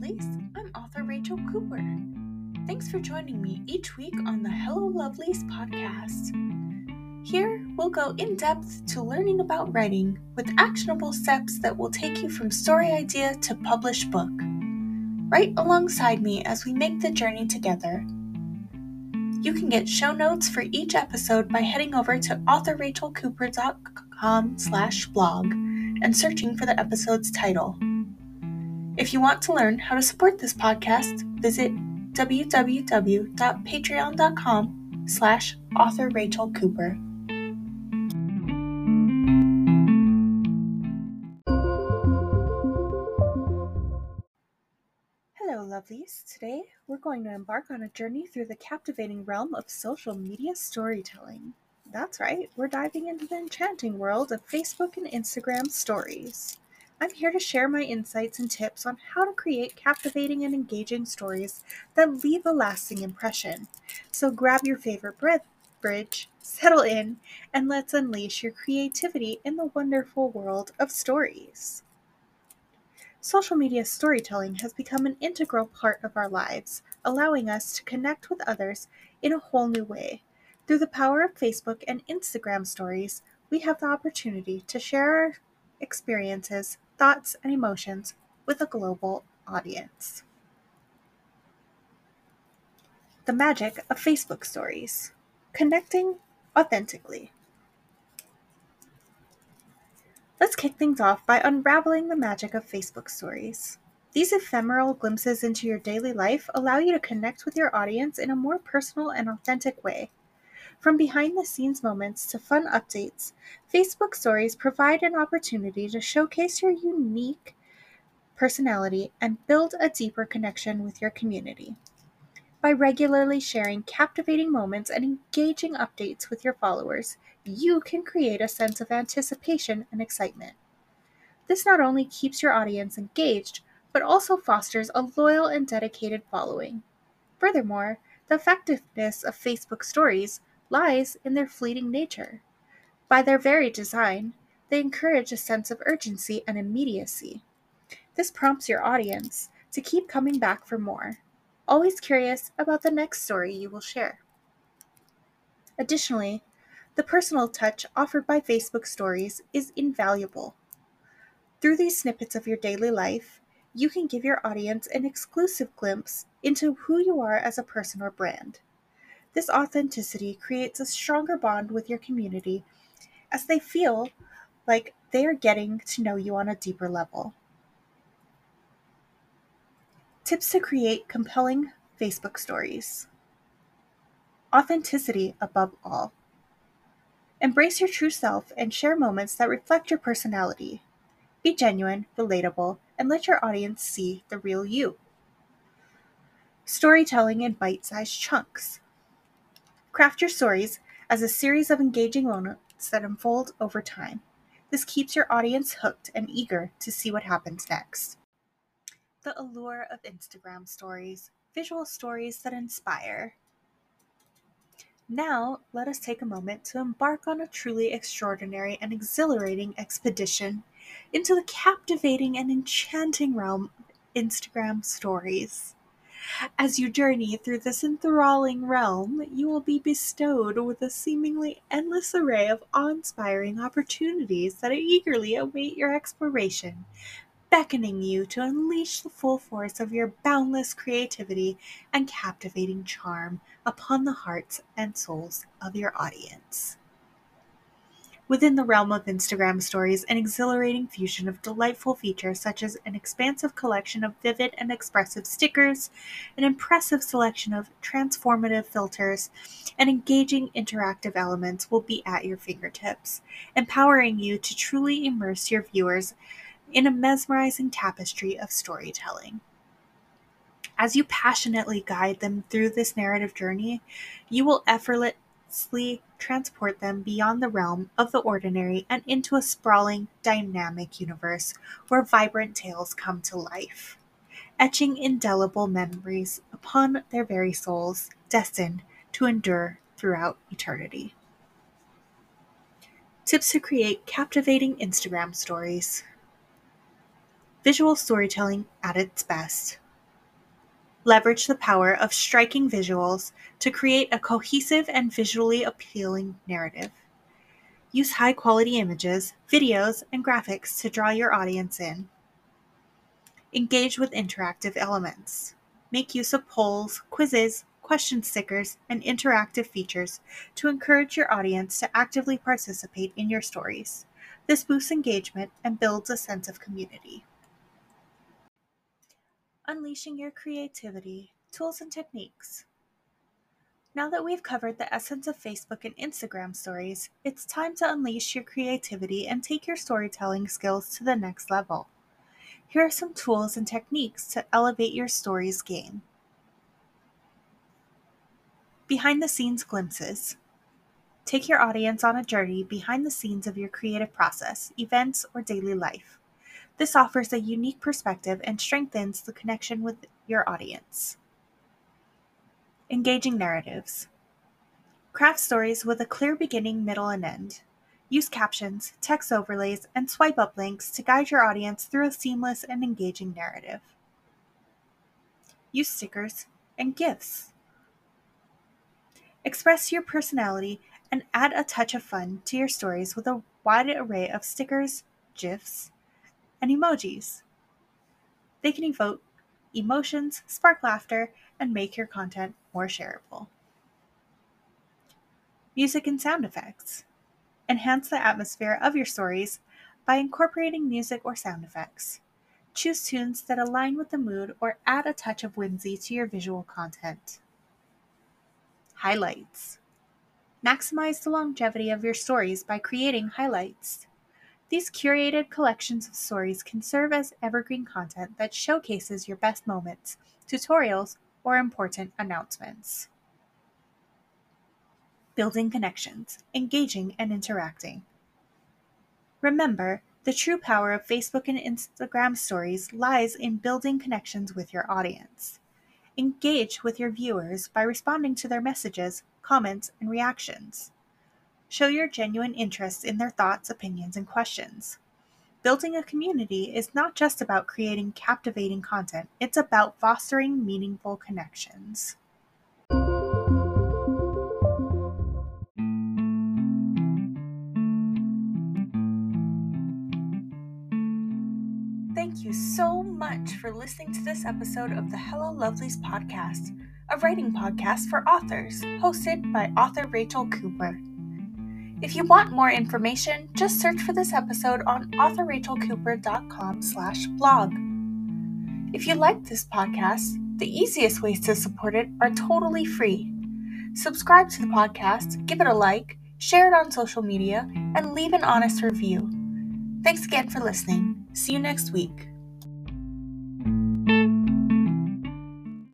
I'm author Rachel Cooper. Thanks for joining me each week on the Hello Lovelies podcast. Here, we'll go in depth to learning about writing with actionable steps that will take you from story idea to published book. Right alongside me as we make the journey together. You can get show notes for each episode by heading over to authorrachelcooper.com slash blog and searching for the episode's title. If you want to learn how to support this podcast, visit www.patreon.com slash author Rachel Cooper. Hello, lovelies. Today we're going to embark on a journey through the captivating realm of social media storytelling. That's right, we're diving into the enchanting world of Facebook and Instagram stories. I'm here to share my insights and tips on how to create captivating and engaging stories that leave a lasting impression. So grab your favorite bridge, settle in, and let's unleash your creativity in the wonderful world of stories. Social media storytelling has become an integral part of our lives, allowing us to connect with others in a whole new way. Through the power of Facebook and Instagram stories, we have the opportunity to share our experiences, thoughts, and emotions with a global audience. The magic of Facebook stories connecting authentically. Let's kick things off by unraveling the magic of Facebook stories. These ephemeral glimpses into your daily life allow you to connect with your audience in a more personal and authentic way. From behind the scenes moments to fun updates, Facebook stories provide an opportunity to showcase your unique personality and build a deeper connection with your community. By regularly sharing captivating moments and engaging updates with your followers, you can create a sense of anticipation and excitement. This not only keeps your audience engaged, but also fosters a loyal and dedicated following. Furthermore, the effectiveness of Facebook stories lies in their fleeting nature. By their very design, they encourage a sense of urgency and immediacy. This prompts your audience to keep coming back for more, always curious about the next story you will share. Additionally, the personal touch offered by Facebook stories is invaluable. Through these snippets of your daily life, you can give your audience an exclusive glimpse into who you are as a person or brand. This authenticity creates a stronger bond with your community as they feel like they are getting to know you on a deeper level. Tips to create compelling Facebook stories. Authenticity above all. Embrace your true self and share moments that reflect your personality. Be genuine, relatable, and let your audience see the real you. Storytelling in bite sized chunks. Craft your stories as a series of engaging moments that unfold over time. This keeps your audience hooked and eager to see what happens next. The allure of Instagram stories, visual stories that inspire. Now, let us take a moment to embark on a truly extraordinary and exhilarating expedition into the captivating and enchanting realm of Instagram stories. As you journey through this enthralling realm, you will be bestowed with a seemingly endless array of awe inspiring opportunities that eagerly await your exploration, beckoning you to unleash the full force of your boundless creativity and captivating charm upon the hearts and souls of your audience. Within the realm of Instagram stories, an exhilarating fusion of delightful features such as an expansive collection of vivid and expressive stickers, an impressive selection of transformative filters, and engaging interactive elements will be at your fingertips, empowering you to truly immerse your viewers in a mesmerizing tapestry of storytelling. As you passionately guide them through this narrative journey, you will transport them beyond the realm of the ordinary and into a sprawling, dynamic universe where vibrant tales come to life, etching indelible memories upon their very souls, destined to endure throughout eternity. Tips to create captivating Instagram stories. Visual storytelling at its best. Leverage the power of striking visuals to create a cohesive and visually appealing narrative. Use high quality images, videos, and graphics to draw your audience in. Engage with interactive elements. Make use of polls, quizzes, question stickers, and interactive features to encourage your audience to actively participate in your stories. This boosts engagement and builds a sense of community. Unleashing your creativity, tools and techniques. Now that we've covered the essence of Facebook and Instagram stories, it's time to unleash your creativity and take your storytelling skills to the next level. Here are some tools and techniques to elevate your story's game. Behind the scenes glimpses. Take your audience on a journey behind the scenes of your creative process, events, or daily life. This offers a unique perspective and strengthens the connection with your audience. Engaging narratives. Craft stories with a clear beginning, middle, and end. Use captions, text overlays, and swipe up links to guide your audience through a seamless and engaging narrative. Use stickers and GIFs. Express your personality and add a touch of fun to your stories with a wide array of stickers, GIFs, and emojis. They can evoke emotions, spark laughter, and make your content more shareable. Music and sound effects. Enhance the atmosphere of your stories by incorporating music or sound effects. Choose tunes that align with the mood or add a touch of whimsy to your visual content. Highlights. Maximize the longevity of your stories by creating highlights. These curated collections of stories can serve as evergreen content that showcases your best moments, tutorials, or important announcements building connections, engaging, and interacting. Remember, the true power of Facebook and Instagram stories lies in building connections with your audience. Engage with your viewers by responding to their messages, comments, and reactions. Show your genuine interest in their thoughts, opinions, and questions. Building a community is not just about creating captivating content, it's about fostering meaningful connections. Thank you so much for listening to this episode of the Hello Lovelies podcast, a writing podcast for authors, hosted by author Rachel Cooper. If you want more information, just search for this episode on authorrachelcooper.com slash blog. If you like this podcast, the easiest ways to support it are totally free. Subscribe to the podcast, give it a like, share it on social media, and leave an honest review. Thanks again for listening. See you next week.